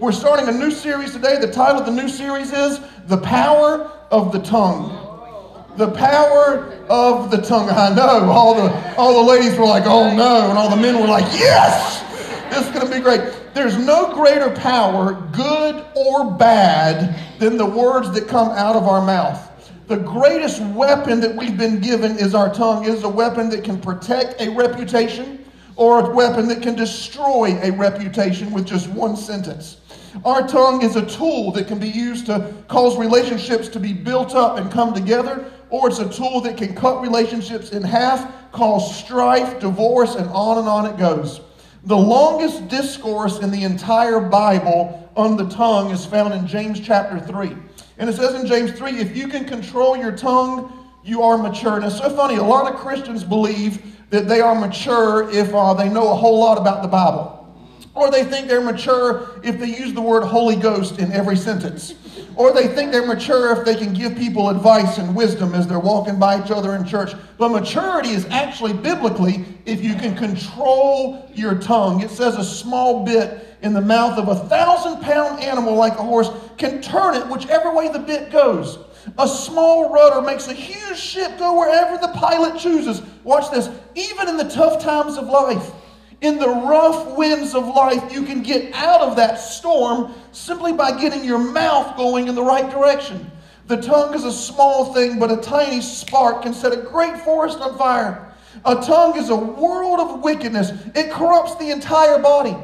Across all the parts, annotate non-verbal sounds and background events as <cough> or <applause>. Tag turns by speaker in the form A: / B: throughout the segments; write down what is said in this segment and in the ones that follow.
A: We're starting a new series today. The title of the new series is The Power of the Tongue. The power of the tongue. I know. All the all the ladies were like, oh no, and all the men were like, yes! This is gonna be great. There's no greater power, good or bad, than the words that come out of our mouth. The greatest weapon that we've been given is our tongue. It is a weapon that can protect a reputation or a weapon that can destroy a reputation with just one sentence. Our tongue is a tool that can be used to cause relationships to be built up and come together, or it's a tool that can cut relationships in half, cause strife, divorce, and on and on it goes. The longest discourse in the entire Bible on the tongue is found in James chapter 3. And it says in James 3 if you can control your tongue, you are mature. And it's so funny, a lot of Christians believe that they are mature if uh, they know a whole lot about the Bible. Or they think they're mature if they use the word Holy Ghost in every sentence. Or they think they're mature if they can give people advice and wisdom as they're walking by each other in church. But maturity is actually biblically if you can control your tongue. It says a small bit in the mouth of a thousand pound animal like a horse can turn it whichever way the bit goes. A small rudder makes a huge ship go wherever the pilot chooses. Watch this. Even in the tough times of life, in the rough winds of life, you can get out of that storm simply by getting your mouth going in the right direction. The tongue is a small thing, but a tiny spark can set a great forest on fire. A tongue is a world of wickedness, it corrupts the entire body.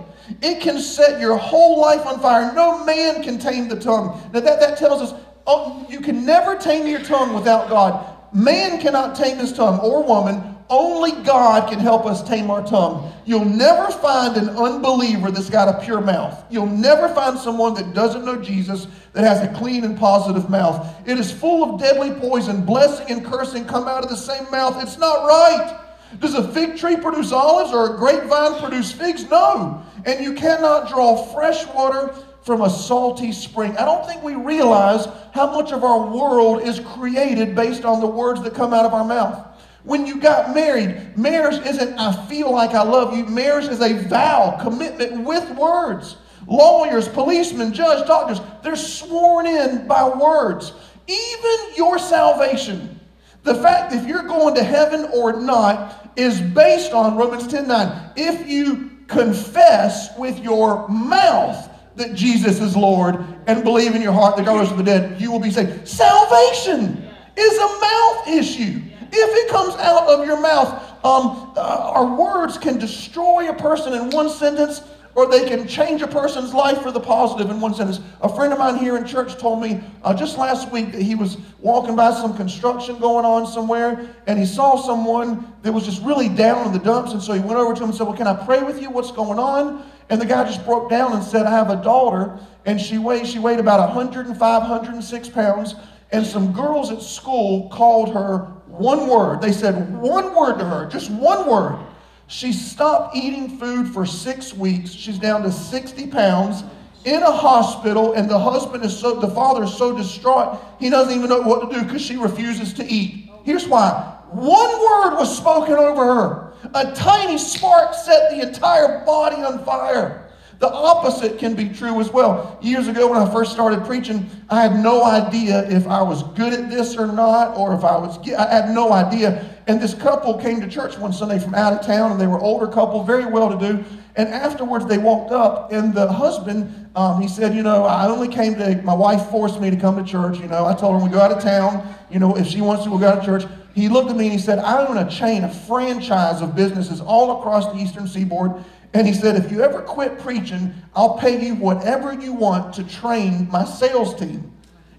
A: It can set your whole life on fire. No man can tame the tongue. Now, that, that tells us oh, you can never tame your tongue without God. Man cannot tame his tongue or woman. Only God can help us tame our tongue. You'll never find an unbeliever that's got a pure mouth. You'll never find someone that doesn't know Jesus that has a clean and positive mouth. It is full of deadly poison. Blessing and cursing come out of the same mouth. It's not right. Does a fig tree produce olives or a grapevine produce figs? No. And you cannot draw fresh water from a salty spring. I don't think we realize how much of our world is created based on the words that come out of our mouth. When you got married, marriage isn't I feel like I love you. Marriage is a vow, commitment with words. Lawyers, policemen, judge, doctors, they're sworn in by words. Even your salvation, the fact if you're going to heaven or not, is based on Romans 10 9. If you confess with your mouth that Jesus is Lord and believe in your heart that God rose from the dead, you will be saved. Salvation is a mouth issue. If it comes out of your mouth, um, uh, our words can destroy a person in one sentence or they can change a person's life for the positive in one sentence. A friend of mine here in church told me uh, just last week that he was walking by some construction going on somewhere and he saw someone that was just really down in the dumps. And so he went over to him and said, Well, can I pray with you? What's going on? And the guy just broke down and said, I have a daughter and she weighed, she weighed about 105, 106 pounds. And some girls at school called her one word. They said one word to her, just one word. She stopped eating food for six weeks. She's down to 60 pounds in a hospital, and the husband is so, the father is so distraught, he doesn't even know what to do because she refuses to eat. Here's why one word was spoken over her. A tiny spark set the entire body on fire. The opposite can be true as well. Years ago, when I first started preaching, I had no idea if I was good at this or not, or if I was, I had no idea. And this couple came to church one Sunday from out of town, and they were older couple, very well to do. And afterwards, they walked up, and the husband, um, he said, You know, I only came to, my wife forced me to come to church. You know, I told her we go out of town. You know, if she wants to, we'll go to church. He looked at me and he said, I own a chain, a franchise of businesses all across the eastern seaboard. And he said, if you ever quit preaching, I'll pay you whatever you want to train my sales team.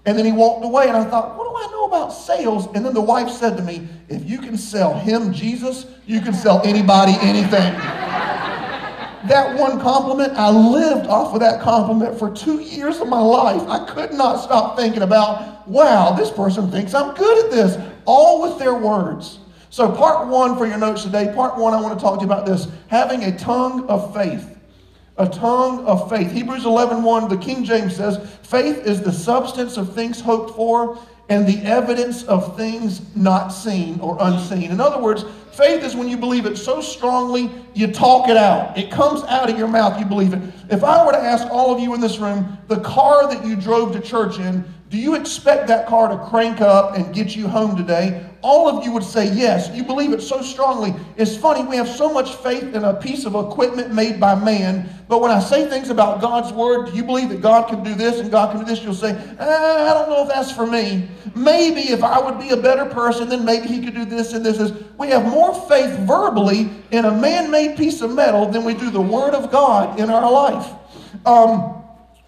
A: And then he walked away, and I thought, what do I know about sales? And then the wife said to me, if you can sell him Jesus, you can sell anybody anything. <laughs> that one compliment, I lived off of that compliment for two years of my life. I could not stop thinking about, wow, this person thinks I'm good at this, all with their words. So, part one for your notes today, part one, I want to talk to you about this having a tongue of faith. A tongue of faith. Hebrews 11 1, the King James says, faith is the substance of things hoped for and the evidence of things not seen or unseen. In other words, faith is when you believe it so strongly, you talk it out. It comes out of your mouth, you believe it. If I were to ask all of you in this room, the car that you drove to church in, do you expect that car to crank up and get you home today? All of you would say yes. You believe it so strongly. It's funny, we have so much faith in a piece of equipment made by man, but when I say things about God's word, do you believe that God can do this and God can do this? You'll say, eh, I don't know if that's for me. Maybe if I would be a better person, then maybe he could do this and this. this. We have more faith verbally in a man made piece of metal than we do the word of God in our life. Um,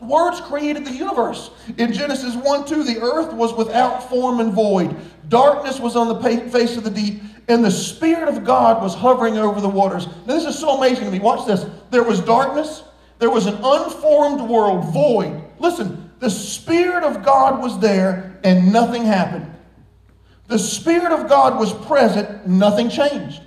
A: Words created the universe. In Genesis 1 2, the earth was without form and void. Darkness was on the face of the deep, and the Spirit of God was hovering over the waters. Now, this is so amazing to me. Watch this. There was darkness, there was an unformed world, void. Listen, the Spirit of God was there, and nothing happened. The Spirit of God was present, nothing changed.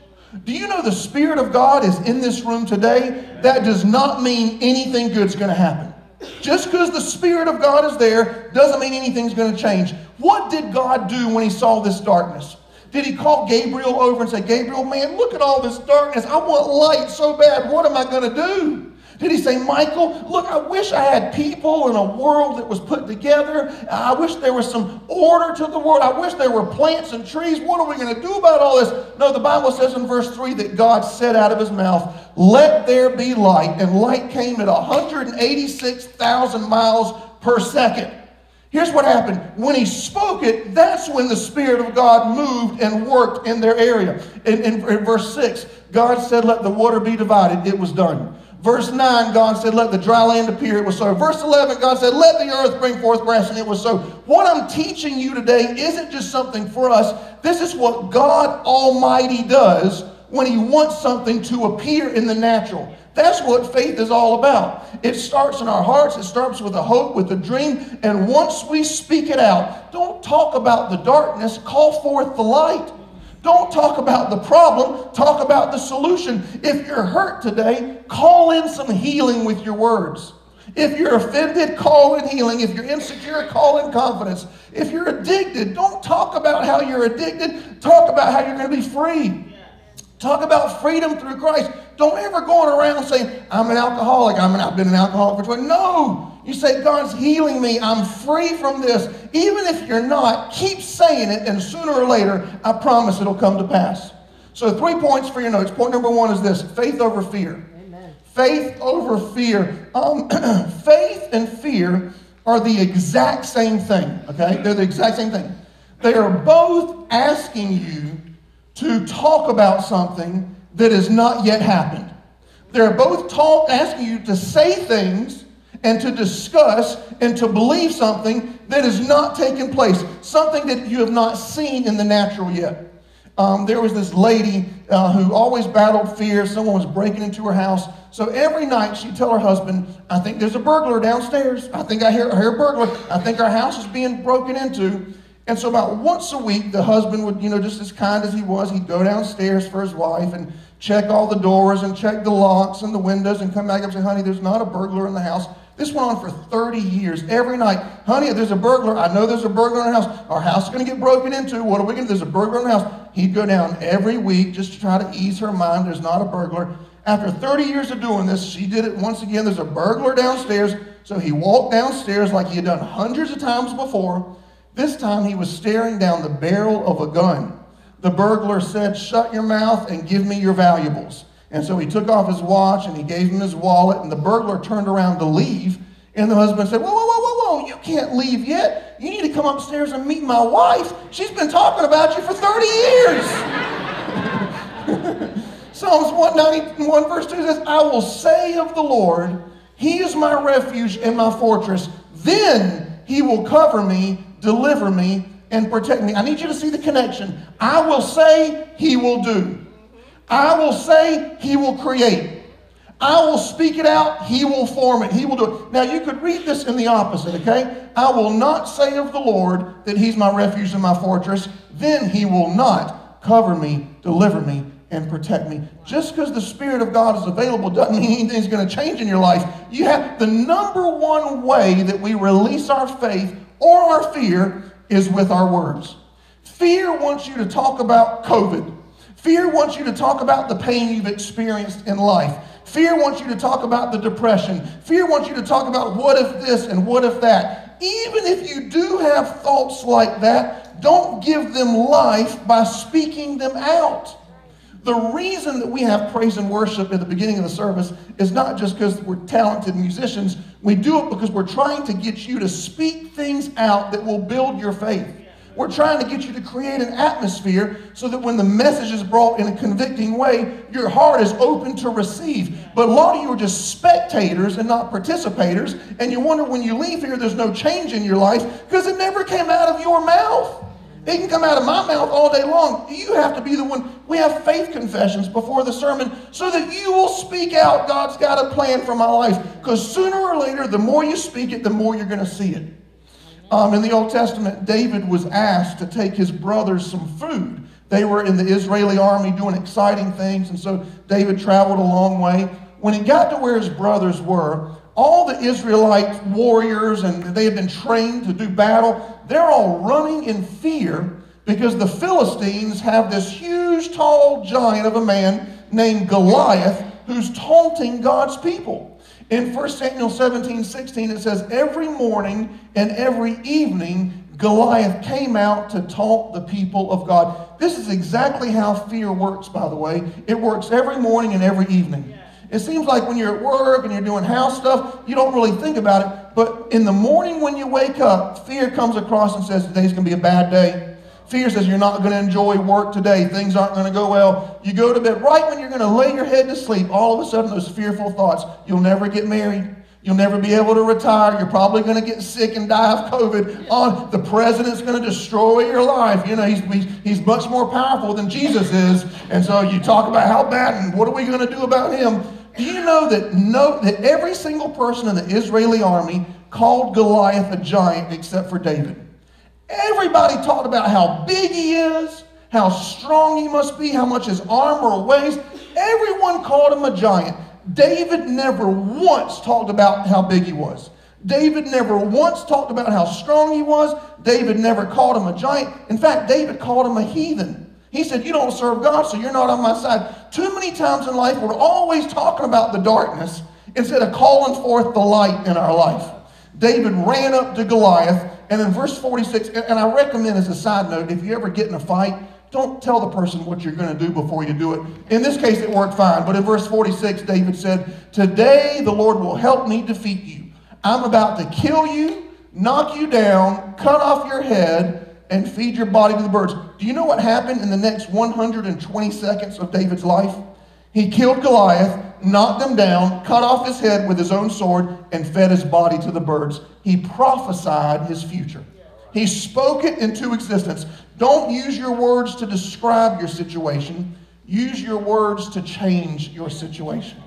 A: Do you know the Spirit of God is in this room today? That does not mean anything good's going to happen. Just because the Spirit of God is there doesn't mean anything's going to change. What did God do when he saw this darkness? Did he call Gabriel over and say, Gabriel, man, look at all this darkness. I want light so bad. What am I going to do? Did he say, Michael, look, I wish I had people in a world that was put together. I wish there was some order to the world. I wish there were plants and trees. What are we going to do about all this? No, the Bible says in verse 3 that God said out of his mouth, Let there be light. And light came at 186,000 miles per second. Here's what happened. When he spoke it, that's when the Spirit of God moved and worked in their area. In, in, in verse 6, God said, Let the water be divided. It was done. Verse 9, God said, Let the dry land appear. It was so. Verse 11, God said, Let the earth bring forth grass. And it was so. What I'm teaching you today isn't just something for us. This is what God Almighty does when He wants something to appear in the natural. That's what faith is all about. It starts in our hearts, it starts with a hope, with a dream. And once we speak it out, don't talk about the darkness, call forth the light. Don't talk about the problem, talk about the solution. If you're hurt today, call in some healing with your words. If you're offended, call in healing. If you're insecure, call in confidence. If you're addicted, don't talk about how you're addicted, talk about how you're going to be free. Talk about freedom through Christ. Don't ever going around saying, I'm an alcoholic. I'm an, I've been an alcoholic for 20. No. You say, God's healing me. I'm free from this. Even if you're not, keep saying it, and sooner or later, I promise it'll come to pass. So, three points for your notes. Point number one is this faith over fear. Amen. Faith over fear. Um, <clears throat> faith and fear are the exact same thing, okay? They're the exact same thing. They are both asking you to talk about something that has not yet happened. They're both talk, asking you to say things and to discuss and to believe something that has not taken place, something that you have not seen in the natural yet. Um, there was this lady uh, who always battled fear. Someone was breaking into her house. So every night she'd tell her husband, I think there's a burglar downstairs. I think I hear, I hear a burglar. I think our house is being broken into. And so about once a week, the husband would, you know, just as kind as he was, he'd go downstairs for his wife and check all the doors and check the locks and the windows and come back up and say, honey, there's not a burglar in the house. This went on for 30 years. Every night, honey, there's a burglar. I know there's a burglar in our house. Our house is going to get broken into. What are we going to do? There's a burglar in the house. He'd go down every week just to try to ease her mind. There's not a burglar. After 30 years of doing this, she did it once again. There's a burglar downstairs. So he walked downstairs like he had done hundreds of times before. This time he was staring down the barrel of a gun. The burglar said, Shut your mouth and give me your valuables. And so he took off his watch and he gave him his wallet, and the burglar turned around to leave. And the husband said, Whoa, whoa, whoa, whoa, whoa, you can't leave yet. You need to come upstairs and meet my wife. She's been talking about you for 30 years. <laughs> Psalms 191, verse 2 says, I will say of the Lord, He is my refuge and my fortress. Then He will cover me deliver me, and protect me. I need you to see the connection. I will say, He will do. I will say, He will create. I will speak it out, He will form it, He will do it. Now, you could read this in the opposite, okay? I will not say of the Lord that He's my refuge and my fortress, then He will not cover me, deliver me, and protect me. Just because the Spirit of God is available doesn't <laughs> mean anything's going to change in your life. You have the number one way that we release our faith or our fear is with our words. Fear wants you to talk about COVID. Fear wants you to talk about the pain you've experienced in life. Fear wants you to talk about the depression. Fear wants you to talk about what if this and what if that. Even if you do have thoughts like that, don't give them life by speaking them out. The reason that we have praise and worship at the beginning of the service is not just because we're talented musicians. We do it because we're trying to get you to speak things out that will build your faith. We're trying to get you to create an atmosphere so that when the message is brought in a convicting way, your heart is open to receive. But a lot of you are just spectators and not participators, and you wonder when you leave here, there's no change in your life because it never came out of your mouth. It can come out of my mouth all day long. You have to be the one. We have faith confessions before the sermon so that you will speak out. God's got a plan for my life. Because sooner or later, the more you speak it, the more you're going to see it. Um, in the Old Testament, David was asked to take his brothers some food. They were in the Israeli army doing exciting things, and so David traveled a long way. When he got to where his brothers were, all the Israelite warriors and they had been trained to do battle, they're all running in fear because the Philistines have this huge, tall giant of a man named Goliath who's taunting God's people. In 1 Samuel 17 16, it says, Every morning and every evening, Goliath came out to taunt the people of God. This is exactly how fear works, by the way. It works every morning and every evening. It seems like when you're at work and you're doing house stuff, you don't really think about it. But in the morning when you wake up, fear comes across and says, Today's going to be a bad day. Fear says you're not going to enjoy work today. Things aren't going to go well. You go to bed right when you're going to lay your head to sleep. All of a sudden, those fearful thoughts. You'll never get married. You'll never be able to retire. You're probably going to get sick and die of COVID. The president's going to destroy your life. You know, he's, he's much more powerful than Jesus is. And so you talk about how bad and what are we going to do about him? Do you know that, no, that every single person in the Israeli army called Goliath a giant except for David? Everybody talked about how big he is, how strong he must be, how much his armor weighs. Everyone called him a giant. David never once talked about how big he was. David never once talked about how strong he was. David never called him a giant. In fact, David called him a heathen. He said, You don't serve God, so you're not on my side. Too many times in life, we're always talking about the darkness instead of calling forth the light in our life. David ran up to Goliath, and in verse 46, and I recommend as a side note, if you ever get in a fight, don't tell the person what you're going to do before you do it. In this case, it worked fine. But in verse 46, David said, Today the Lord will help me defeat you. I'm about to kill you, knock you down, cut off your head, and feed your body to the birds. Do you know what happened in the next 120 seconds of David's life? He killed Goliath, knocked him down, cut off his head with his own sword, and fed his body to the birds. He prophesied his future. He spoke it into existence. Don't use your words to describe your situation. Use your words to change your situation.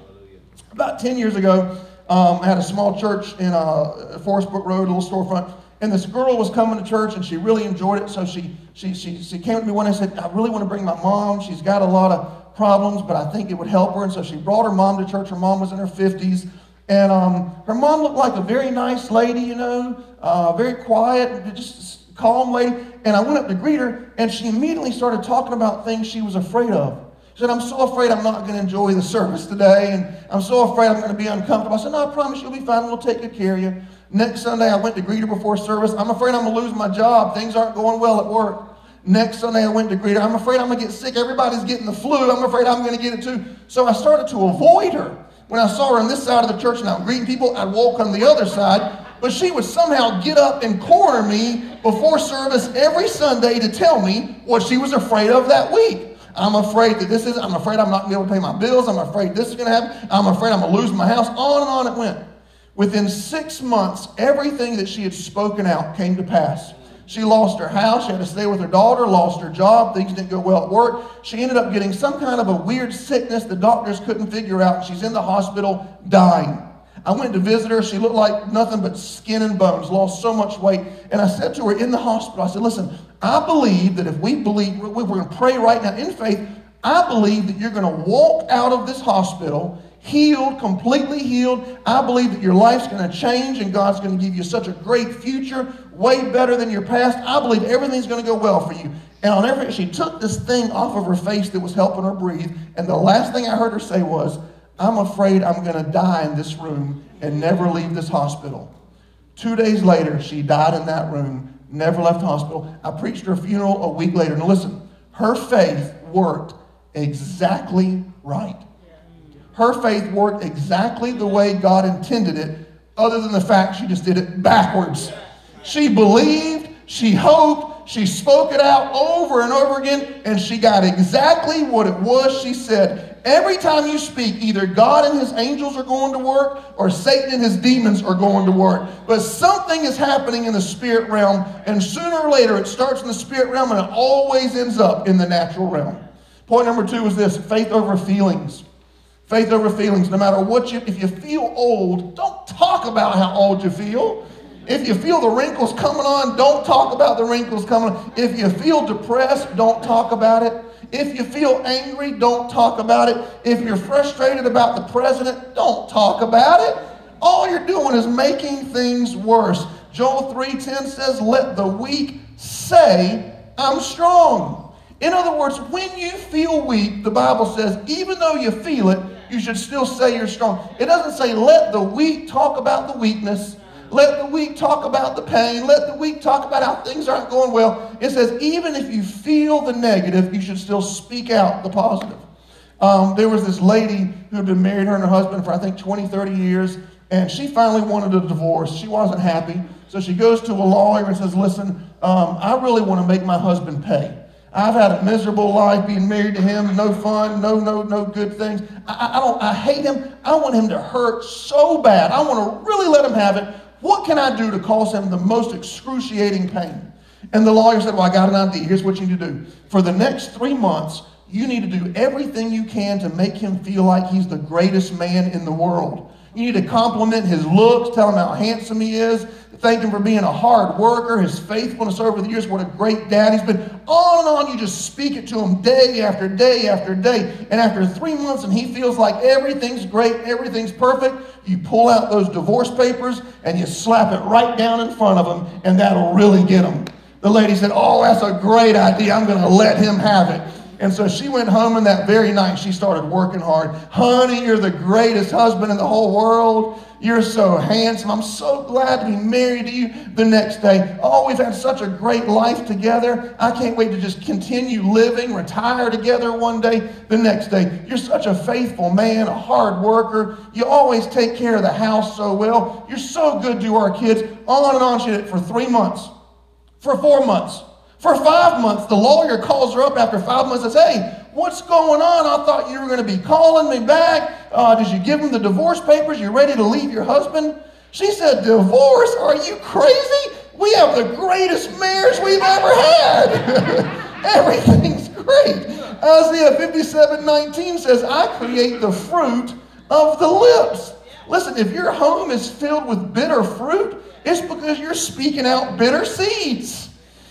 A: About 10 years ago, um, I had a small church in uh, Forest Brook Road, a little storefront. And this girl was coming to church and she really enjoyed it. So she, she, she, she came to me one day and said, I really want to bring my mom. She's got a lot of problems, but I think it would help her. And so she brought her mom to church. Her mom was in her 50s. And um, her mom looked like a very nice lady, you know, uh, very quiet, just calm lady. And I went up to greet her, and she immediately started talking about things she was afraid of. She said, I'm so afraid I'm not going to enjoy the service today, and I'm so afraid I'm going to be uncomfortable. I said, No, I promise you'll be fine. We'll take good care of you. Next Sunday, I went to greet her before service. I'm afraid I'm going to lose my job. Things aren't going well at work. Next Sunday, I went to greet her. I'm afraid I'm going to get sick. Everybody's getting the flu. I'm afraid I'm going to get it too. So I started to avoid her. When I saw her on this side of the church and I'm greeting people, I'd walk on the other side. But she would somehow get up and corner me before service every Sunday to tell me what she was afraid of that week. I'm afraid that this is, I'm afraid I'm not going to be able to pay my bills. I'm afraid this is going to happen. I'm afraid I'm going to lose my house. On and on it went. Within six months, everything that she had spoken out came to pass. She lost her house. She had to stay with her daughter, lost her job. Things didn't go well at work. She ended up getting some kind of a weird sickness the doctors couldn't figure out. She's in the hospital dying. I went to visit her. She looked like nothing but skin and bones, lost so much weight. And I said to her in the hospital, I said, Listen, I believe that if we believe, we're going to pray right now in faith, I believe that you're going to walk out of this hospital healed, completely healed. I believe that your life's going to change and God's going to give you such a great future, way better than your past. I believe everything's going to go well for you. And on every, she took this thing off of her face that was helping her breathe. And the last thing I heard her say was, I'm afraid I'm going to die in this room and never leave this hospital. Two days later, she died in that room, never left hospital. I preached her funeral a week later. Now, listen, her faith worked exactly right. Her faith worked exactly the way God intended it, other than the fact she just did it backwards. She believed, she hoped, she spoke it out over and over again, and she got exactly what it was she said. Every time you speak, either God and his angels are going to work or Satan and his demons are going to work. But something is happening in the spirit realm, and sooner or later it starts in the spirit realm and it always ends up in the natural realm. Point number two is this faith over feelings. Faith over feelings. No matter what you, if you feel old, don't talk about how old you feel. If you feel the wrinkles coming on, don't talk about the wrinkles coming. If you feel depressed, don't talk about it. If you feel angry, don't talk about it. If you're frustrated about the president, don't talk about it. All you're doing is making things worse. Joel 3:10 says, "Let the weak say, I'm strong." In other words, when you feel weak, the Bible says, even though you feel it, you should still say you're strong. It doesn't say, let the weak talk about the weakness. Let the weak talk about the pain. Let the weak talk about how things aren't going well. It says, even if you feel the negative, you should still speak out the positive. Um, there was this lady who had been married, her and her husband, for I think 20, 30 years, and she finally wanted a divorce. She wasn't happy. So she goes to a lawyer and says, Listen, um, I really want to make my husband pay. I've had a miserable life being married to him, no fun, no, no, no good things. I, I don't, I hate him. I want him to hurt so bad. I want to really let him have it. What can I do to cause him the most excruciating pain? And the lawyer said, Well, I got an idea. Here's what you need to do. For the next three months, you need to do everything you can to make him feel like he's the greatest man in the world. You need to compliment his looks, tell him how handsome he is, thank him for being a hard worker, his faithfulness over the years, what a great dad he's been. On and on, you just speak it to him day after day after day. And after three months, and he feels like everything's great, everything's perfect, you pull out those divorce papers and you slap it right down in front of him, and that'll really get him. The lady said, Oh, that's a great idea. I'm going to let him have it. And so she went home, and that very night she started working hard. Honey, you're the greatest husband in the whole world. You're so handsome. I'm so glad to be married to you the next day. Oh, we've had such a great life together. I can't wait to just continue living, retire together one day the next day. You're such a faithful man, a hard worker. You always take care of the house so well. You're so good to our kids. On and on she did it for three months, for four months. For five months, the lawyer calls her up after five months and says, Hey, what's going on? I thought you were going to be calling me back. Uh, did you give him the divorce papers? You ready to leave your husband? She said, Divorce? Are you crazy? We have the greatest marriage we've ever had. <laughs> Everything's great. Isaiah 57 19 says, I create the fruit of the lips. Listen, if your home is filled with bitter fruit, it's because you're speaking out bitter seeds.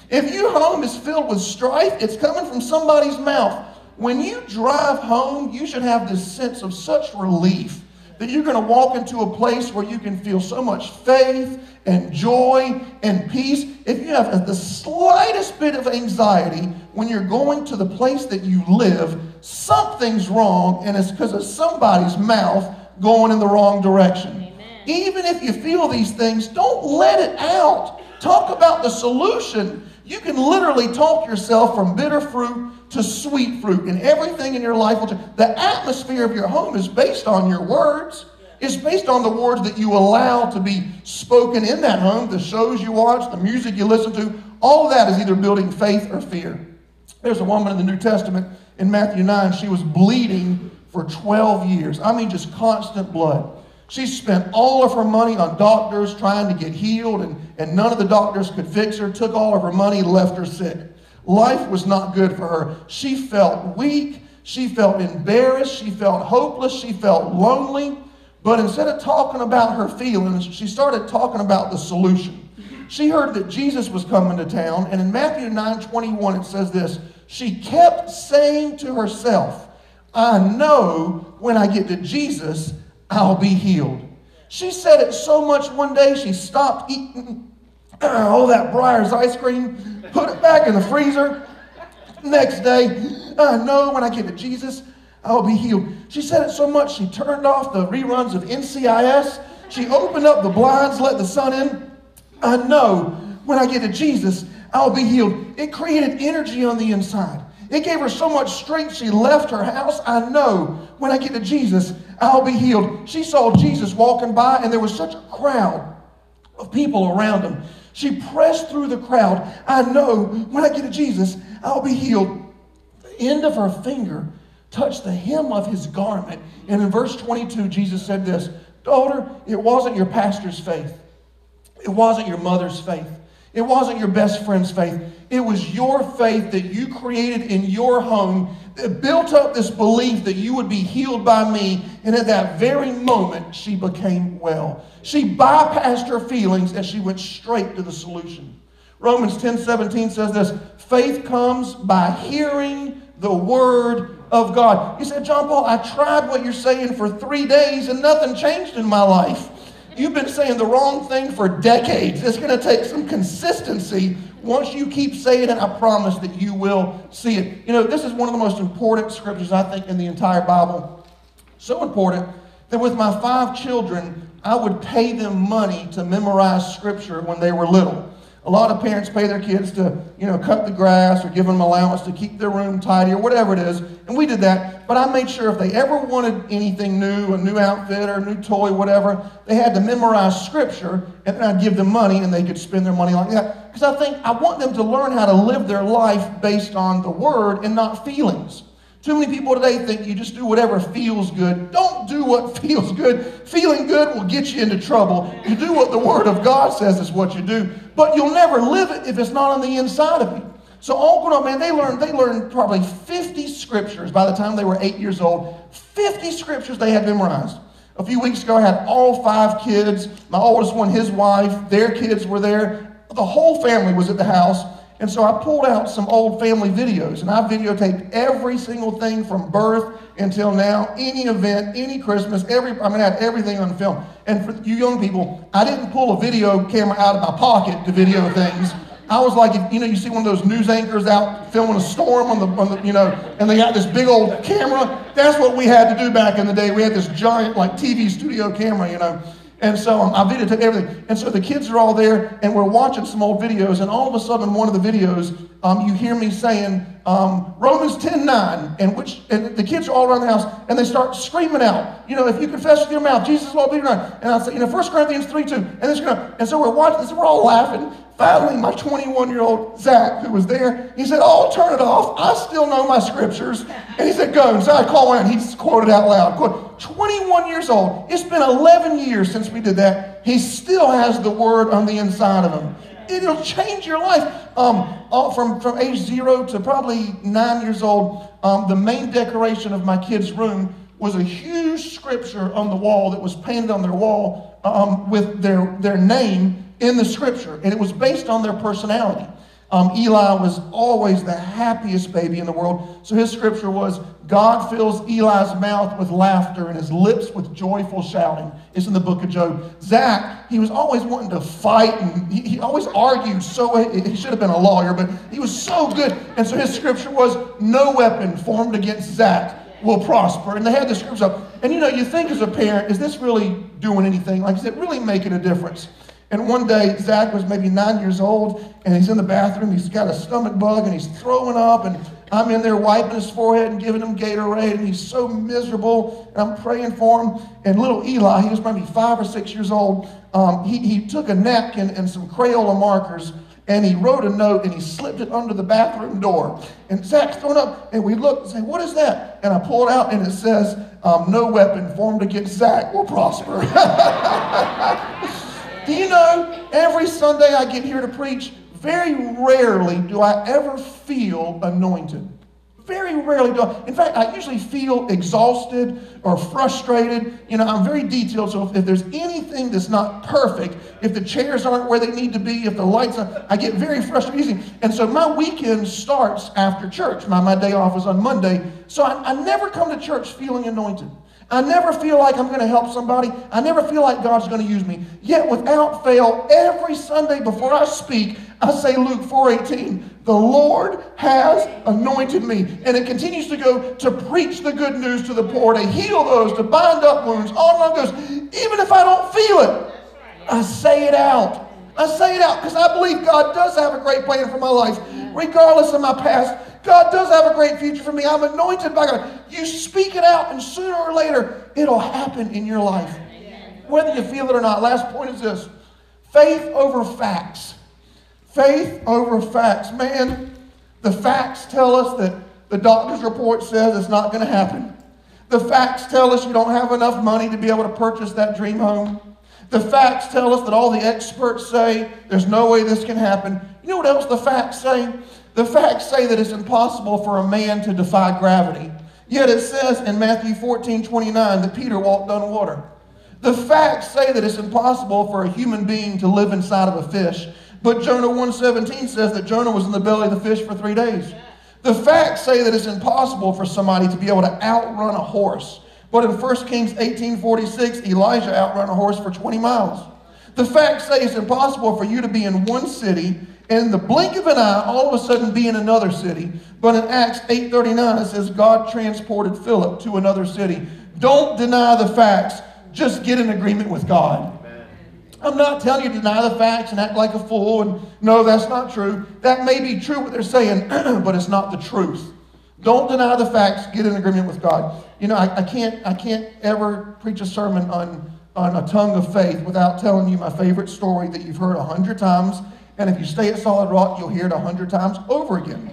A: If your home is filled with strife, it's coming from somebody's mouth. When you drive home, you should have this sense of such relief that you're going to walk into a place where you can feel so much faith and joy and peace. If you have the slightest bit of anxiety when you're going to the place that you live, something's wrong, and it's because of somebody's mouth going in the wrong direction. Amen. Even if you feel these things, don't let it out. Talk about the solution. You can literally talk yourself from bitter fruit to sweet fruit, and everything in your life will change. The atmosphere of your home is based on your words. It's based on the words that you allow to be spoken in that home, the shows you watch, the music you listen to. All of that is either building faith or fear. There's a woman in the New Testament in Matthew 9. She was bleeding for 12 years. I mean, just constant blood. She spent all of her money on doctors trying to get healed, and, and none of the doctors could fix her, took all of her money, left her sick. Life was not good for her. She felt weak. She felt embarrassed. She felt hopeless. She felt lonely. But instead of talking about her feelings, she started talking about the solution. She heard that Jesus was coming to town, and in Matthew 9 21, it says this She kept saying to herself, I know when I get to Jesus, I'll be healed. She said it so much one day, she stopped eating <clears throat> all that Breyers ice cream, put it back in the freezer. Next day, I know when I get to Jesus, I'll be healed. She said it so much, she turned off the reruns of NCIS. She opened up the blinds, let the sun in. I know when I get to Jesus, I'll be healed. It created energy on the inside. It gave her so much strength, she left her house. I know when I get to Jesus, I'll be healed. She saw Jesus walking by, and there was such a crowd of people around him. She pressed through the crowd. I know when I get to Jesus, I'll be healed. The end of her finger touched the hem of his garment. And in verse 22, Jesus said this Daughter, it wasn't your pastor's faith, it wasn't your mother's faith. It wasn't your best friend's faith. It was your faith that you created in your home built up this belief that you would be healed by me. And at that very moment, she became well. She bypassed her feelings and she went straight to the solution. Romans 10 17 says this faith comes by hearing the word of God. You said, John Paul, I tried what you're saying for three days and nothing changed in my life. You've been saying the wrong thing for decades. It's going to take some consistency. Once you keep saying it, I promise that you will see it. You know, this is one of the most important scriptures, I think, in the entire Bible. So important that with my five children, I would pay them money to memorize scripture when they were little. A lot of parents pay their kids to, you know, cut the grass or give them allowance to keep their room tidy or whatever it is. And we did that. But I made sure if they ever wanted anything new, a new outfit or a new toy, whatever, they had to memorize scripture and then I'd give them money and they could spend their money like that. Because I think I want them to learn how to live their life based on the word and not feelings. Too many people today think you just do whatever feels good. Don't do what <laughs> feels good. Feeling good will get you into trouble. You do what the Word of God says is what you do, but you'll never live it if it's not on the inside of you. So all grown up, man, they learned, they learned probably 50 scriptures by the time they were eight years old. 50 scriptures they had memorized. A few weeks ago, I had all five kids, my oldest one, his wife, their kids were there. The whole family was at the house. And so I pulled out some old family videos and I videotaped every single thing from birth until now, any event, any Christmas, every, I mean, I had everything on film. And for you young people, I didn't pull a video camera out of my pocket to video things. I was like, if, you know, you see one of those news anchors out filming a storm on the, on the, you know, and they got this big old camera. That's what we had to do back in the day. We had this giant, like, TV studio camera, you know. And so um, I videotaped everything. And so the kids are all there, and we're watching some old videos, and all of a sudden, one of the videos, um, you hear me saying um, Romans 10 9, and, which, and the kids are all around the house, and they start screaming out, you know, if you confess with your mouth, Jesus will be believe it And I say, you know, 1 Corinthians 3 2, and, this, gonna, and so we're watching this, we're all laughing. Finally, my 21 year old Zach, who was there, he said, Oh, turn it off. I still know my scriptures. And he said, Go. And so I called and he quoted out loud. Quote, 21 years old. It's been 11 years since we did that. He still has the word on the inside of him. It'll change your life. Um, from, from age zero to probably nine years old, um, the main decoration of my kids' room was a huge scripture on the wall that was painted on their wall um, with their, their name in the scripture, and it was based on their personality. Um, Eli was always the happiest baby in the world. So his scripture was God fills Eli's mouth with laughter and his lips with joyful shouting. It's in the book of Job. Zach, he was always wanting to fight and he, he always argued so, he should have been a lawyer, but he was so good. And so his scripture was no weapon formed against Zach will prosper. And they had the scriptures up. And you know, you think as a parent, is this really doing anything? Like, is it really making a difference? And one day, Zach was maybe nine years old, and he's in the bathroom. He's got a stomach bug, and he's throwing up, and I'm in there wiping his forehead and giving him Gatorade, and he's so miserable. And I'm praying for him. And little Eli, he was maybe five or six years old, um, he, he took a napkin and some Crayola markers, and he wrote a note, and he slipped it under the bathroom door. And Zach's thrown up, and we look and say, What is that? And I pull it out, and it says, um, No weapon formed against Zach will prosper. <laughs> Do you know, every Sunday I get here to preach, very rarely do I ever feel anointed. very rarely do I. In fact, I usually feel exhausted or frustrated. You know, I'm very detailed. So if, if there's anything that's not perfect, if the chairs aren't where they need to be, if the lights are, I get very frustrated. And so my weekend starts after church. My, my day off is on Monday. So I, I never come to church feeling anointed. I never feel like I'm going to help somebody. I never feel like God's going to use me. Yet without fail, every Sunday before I speak, I say Luke 4:18, the Lord has anointed me. And it continues to go to preach the good news to the poor, to heal those, to bind up wounds. On and on goes. Even if I don't feel it, I say it out. I say it out because I believe God does have a great plan for my life, regardless of my past. God does have a great future for me. I'm anointed by God. You speak it out, and sooner or later, it'll happen in your life. Whether you feel it or not. Last point is this faith over facts. Faith over facts. Man, the facts tell us that the doctor's report says it's not going to happen. The facts tell us you don't have enough money to be able to purchase that dream home. The facts tell us that all the experts say there's no way this can happen. You know what else the facts say? The facts say that it's impossible for a man to defy gravity. Yet it says in Matthew 14 29 that Peter walked on water. The facts say that it's impossible for a human being to live inside of a fish. But Jonah 1:17 says that Jonah was in the belly of the fish for three days. The facts say that it's impossible for somebody to be able to outrun a horse. But in 1 Kings 18:46, Elijah outrun a horse for 20 miles. The facts say it's impossible for you to be in one city and in the blink of an eye, all of a sudden be in another city. But in Acts 8:39, it says God transported Philip to another city. Don't deny the facts. Just get in agreement with God. I'm not telling you to deny the facts and act like a fool and no, that's not true. That may be true what they're saying, <clears throat> but it's not the truth. Don't deny the facts, get in agreement with God. You know, I, I, can't I can't ever preach a sermon on, on a tongue of faith without telling you my favorite story that you've heard a hundred times. And if you stay at Solid Rock, you'll hear it a hundred times over again.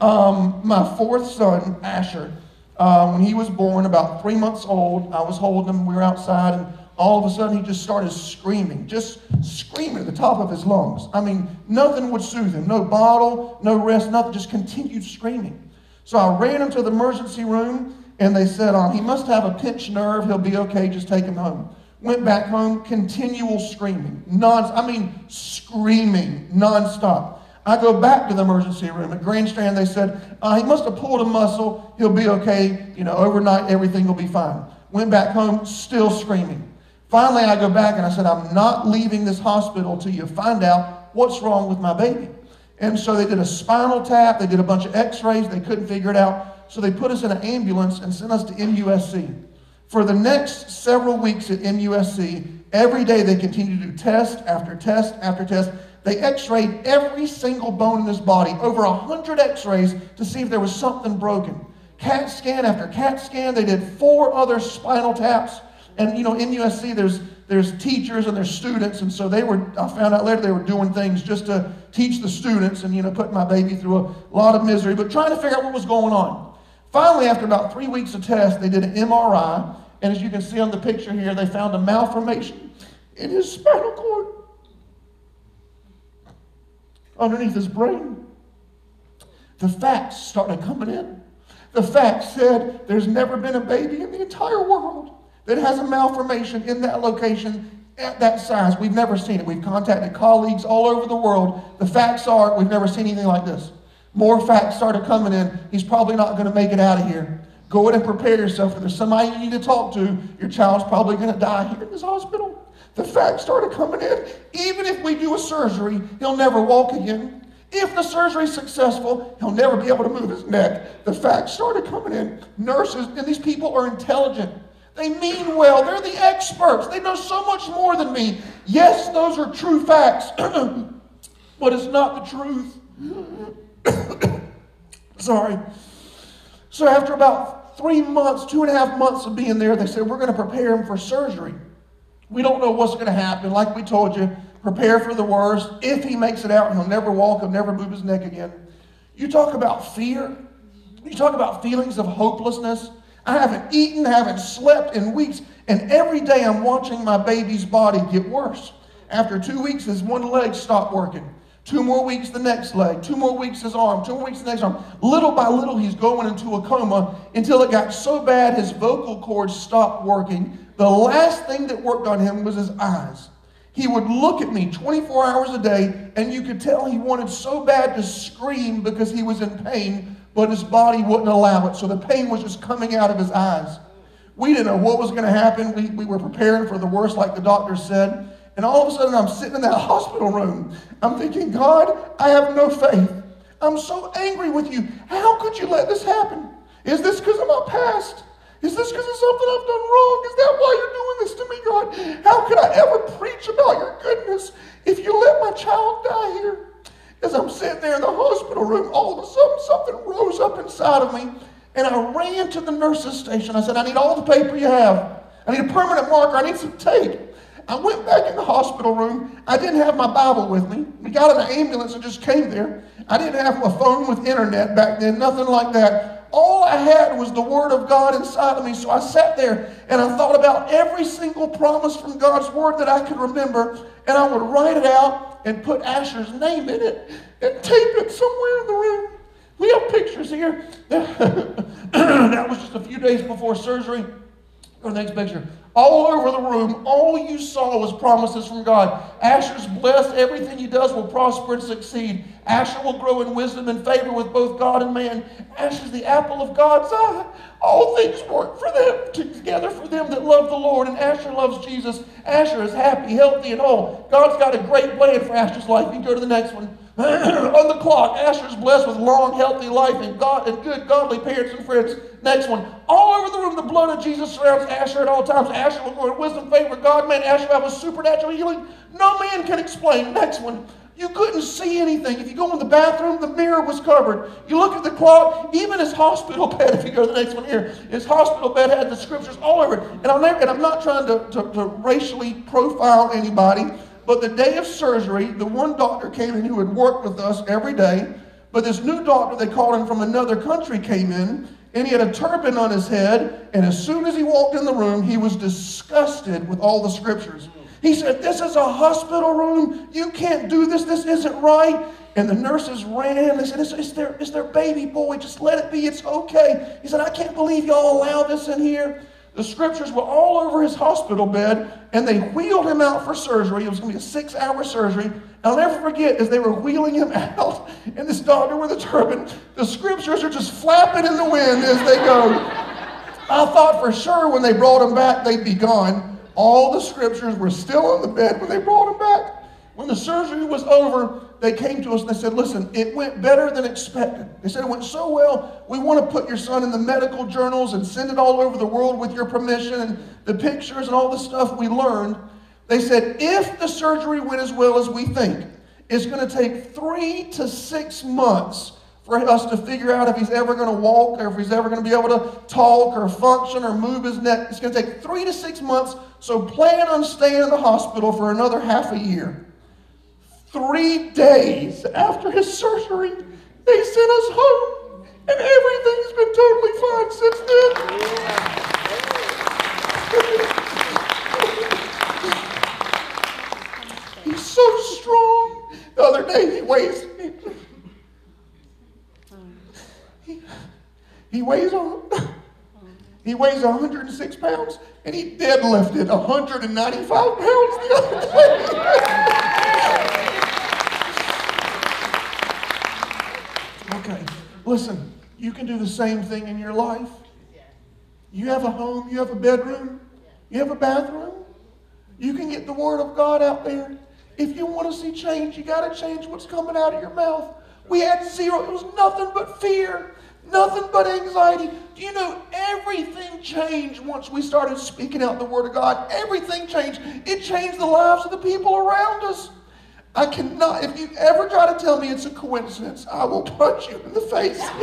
A: Um, my fourth son, Asher, uh, when he was born, about three months old, I was holding him. We were outside, and all of a sudden he just started screaming, just screaming at the top of his lungs. I mean, nothing would soothe him. No bottle, no rest, nothing, just continued screaming. So I ran him to the emergency room and they said, um, he must have a pinched nerve. He'll be okay. Just take him home. Went back home, continual screaming. Non, I mean, screaming nonstop. I go back to the emergency room at Grand Strand. They said, uh, he must have pulled a muscle. He'll be okay. You know, overnight, everything will be fine. Went back home, still screaming. Finally, I go back and I said, I'm not leaving this hospital till you find out what's wrong with my baby. And so they did a spinal tap, they did a bunch of x rays, they couldn't figure it out. So they put us in an ambulance and sent us to MUSC. For the next several weeks at MUSC, every day they continued to do test after test after test. They x rayed every single bone in his body, over 100 x rays, to see if there was something broken. CAT scan after CAT scan, they did four other spinal taps. And you know, in USC, there's there's teachers and there's students, and so they were. I found out later they were doing things just to teach the students, and you know, put my baby through a lot of misery, but trying to figure out what was going on. Finally, after about three weeks of tests, they did an MRI, and as you can see on the picture here, they found a malformation in his spinal cord underneath his brain. The facts started coming in. The facts said there's never been a baby in the entire world that has a malformation in that location at that size. We've never seen it. We've contacted colleagues all over the world. The facts are we've never seen anything like this. More facts started coming in. He's probably not going to make it out of here. Go in and prepare yourself. If there's somebody you need to talk to, your child's probably going to die here in this hospital. The facts started coming in. Even if we do a surgery, he'll never walk again. If the surgery is successful, he'll never be able to move his neck. The facts started coming in. Nurses, and these people are intelligent. They mean well. They're the experts. They know so much more than me. Yes, those are true facts, <clears throat> but it's not the truth. <coughs> Sorry. So after about three months, two and a half months of being there, they said, We're going to prepare him for surgery. We don't know what's going to happen. Like we told you, prepare for the worst. If he makes it out, he'll never walk, he'll never move his neck again. You talk about fear. You talk about feelings of hopelessness. I haven't eaten, haven't slept in weeks, and every day I'm watching my baby's body get worse. After two weeks, his one leg stopped working. Two more weeks, the next leg. Two more weeks, his arm. Two more weeks, the next arm. Little by little, he's going into a coma until it got so bad his vocal cords stopped working. The last thing that worked on him was his eyes. He would look at me 24 hours a day, and you could tell he wanted so bad to scream because he was in pain, but his body wouldn't allow it. So the pain was just coming out of his eyes. We didn't know what was going to happen. We, we were preparing for the worst, like the doctor said. And all of a sudden, I'm sitting in that hospital room. I'm thinking, God, I have no faith. I'm so angry with you. How could you let this happen? Is this because of my past? Is this because of something I've done wrong? Is that why you're doing this to me, God? How could I ever preach about your goodness if you let my child die here? As I'm sitting there in the hospital room, all of a sudden something rose up inside of me, and To the nurse's station. I said, I need all the paper you have. I need a permanent marker. I need some tape. I went back in the hospital room. I didn't have my Bible with me. We got in an ambulance and just came there. I didn't have a phone with internet back then, nothing like that. All I had was the Word of God inside of me. So I sat there and I thought about every single promise from God's Word that I could remember, and I would write it out and put Asher's name in it and tape it somewhere in the room. We have pictures here. <clears throat> that was just a few days before surgery. Go to the next picture. All over the room, all you saw was promises from God. Asher's blessed. Everything he does will prosper and succeed. Asher will grow in wisdom and favor with both God and man. Asher's the apple of God's eye. All things work for them together for them that love the Lord. And Asher loves Jesus. Asher is happy, healthy, and whole. God's got a great plan for Asher's life. You can go to the next one. <clears throat> on the clock, Asher's blessed with long, healthy life and God and good, godly parents and friends. Next one. All over the room, the blood of Jesus surrounds Asher at all times. Asher will grow in wisdom, favor, God, man. Asher will have a supernatural healing no man can explain. Next one. You couldn't see anything. If you go in the bathroom, the mirror was covered. You look at the clock, even his hospital <laughs> bed, if you go to the next one here, his hospital bed had the scriptures all over it. And, and I'm not trying to, to, to racially profile anybody, but the day of surgery, the one doctor came in who had worked with us every day, but this new doctor, they called him from another country, came in, and he had a turban on his head, and as soon as he walked in the room, he was disgusted with all the scriptures. He said, This is a hospital room. You can't do this. This isn't right. And the nurses ran. They said, it's, it's, their, it's their baby boy. Just let it be. It's okay. He said, I can't believe y'all allow this in here. The scriptures were all over his hospital bed, and they wheeled him out for surgery. It was going to be a six hour surgery. I'll never forget, as they were wheeling him <laughs> out, and this doctor with a turban, the scriptures are just flapping in the wind as they go. I thought for sure when they brought him back, they'd be gone. All the scriptures were still on the bed when they brought him back. When the surgery was over, they came to us and they said, Listen, it went better than expected. They said, It went so well, we want to put your son in the medical journals and send it all over the world with your permission and the pictures and all the stuff we learned. They said, If the surgery went as well as we think, it's going to take three to six months for us to figure out if he's ever going to walk or if he's ever going to be able to talk or function or move his neck. It's going to take three to six months, so plan on staying in the hospital for another half a year. Three days after his surgery, they sent us home, and everything's been totally fine since then. <laughs> He's so strong. The other day, he weighs He weighs on. He weighs 106 pounds, and he deadlifted 195 pounds the other day. <laughs> okay, listen, you can do the same thing in your life. You have a home, you have a bedroom, you have a bathroom. You can get the Word of God out there. If you want to see change, you got to change what's coming out of your mouth. We had zero, it was nothing but fear. Nothing but anxiety. Do you know everything changed once we started speaking out the Word of God? Everything changed. It changed the lives of the people around us. I cannot, if you ever try to tell me it's a coincidence, I will punch you in the face. <laughs>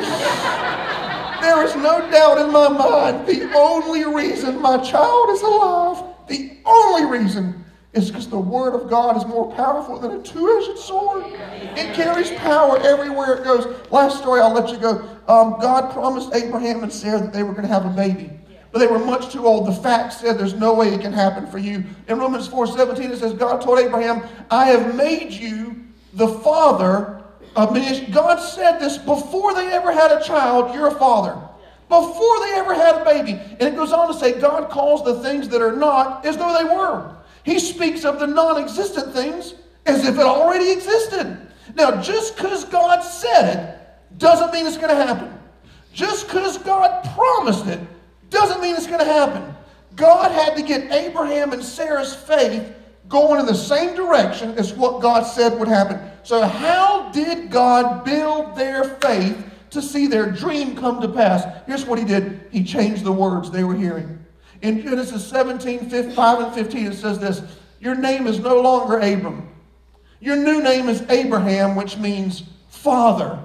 A: there is no doubt in my mind the only reason my child is alive, the only reason is because the Word of God is more powerful than a two edged sword. It carries power everywhere it goes. Last story, I'll let you go. Um, God promised Abraham and Sarah that they were going to have a baby. But they were much too old. The facts said there's no way it can happen for you. In Romans 4 17, it says, God told Abraham, I have made you the father of many. God said this before they ever had a child, you're a father. Before they ever had a baby. And it goes on to say, God calls the things that are not as though they were. He speaks of the non existent things as if it already existed. Now, just because God said it doesn't mean it's going to happen. Just because God promised it doesn't mean it's going to happen. God had to get Abraham and Sarah's faith going in the same direction as what God said would happen. So, how did God build their faith to see their dream come to pass? Here's what He did He changed the words they were hearing. In Genesis 17, 5 and 15, it says this Your name is no longer Abram. Your new name is Abraham, which means father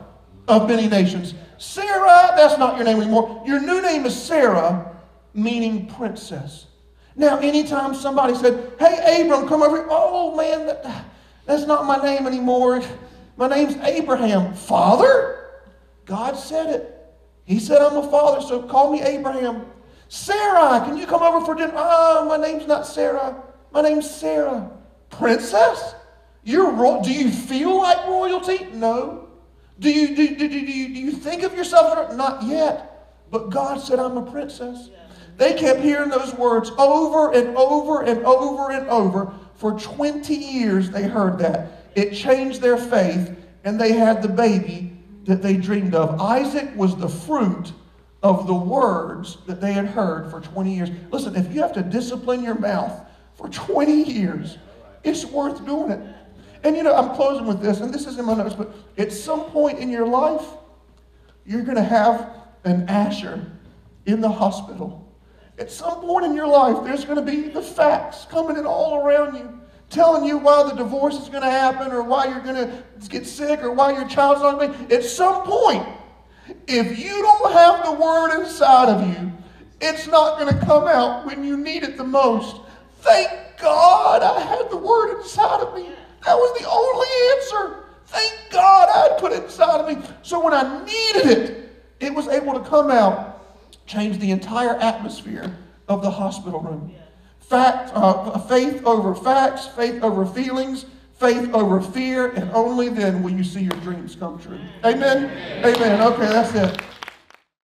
A: of many nations. Sarai, that's not your name anymore. Your new name is Sarah, meaning princess. Now, anytime somebody said, Hey, Abram, come over here. Oh, man, that, that's not my name anymore. My name's Abraham. Father? God said it. He said, I'm a father, so call me Abraham. Sarai, can you come over for dinner? Oh, my name's not Sarai. My name's Sarah. Princess? You're ro- do you feel like royalty? No. Do you, do, do, do, you, do you think of yourself? Not yet. But God said, I'm a princess. They kept hearing those words over and over and over and over. For 20 years, they heard that. It changed their faith, and they had the baby that they dreamed of. Isaac was the fruit of the words that they had heard for 20 years. Listen, if you have to discipline your mouth for 20 years, it's worth doing it. And you know, I'm closing with this, and this is in my notes, but at some point in your life, you're going to have an Asher in the hospital. At some point in your life, there's going to be the facts coming in all around you, telling you why the divorce is going to happen, or why you're going to get sick, or why your child's not going to be. At some point, if you don't have the word inside of you, it's not going to come out when you need it the most. Thank God I had the word inside of me. That was the only answer. Thank God I had put it inside of me. So when I needed it, it was able to come out, change the entire atmosphere of the hospital room. Fact, uh, faith over facts, faith over feelings, faith over fear, and only then will you see your dreams come true. Amen? Amen. Okay, that's it.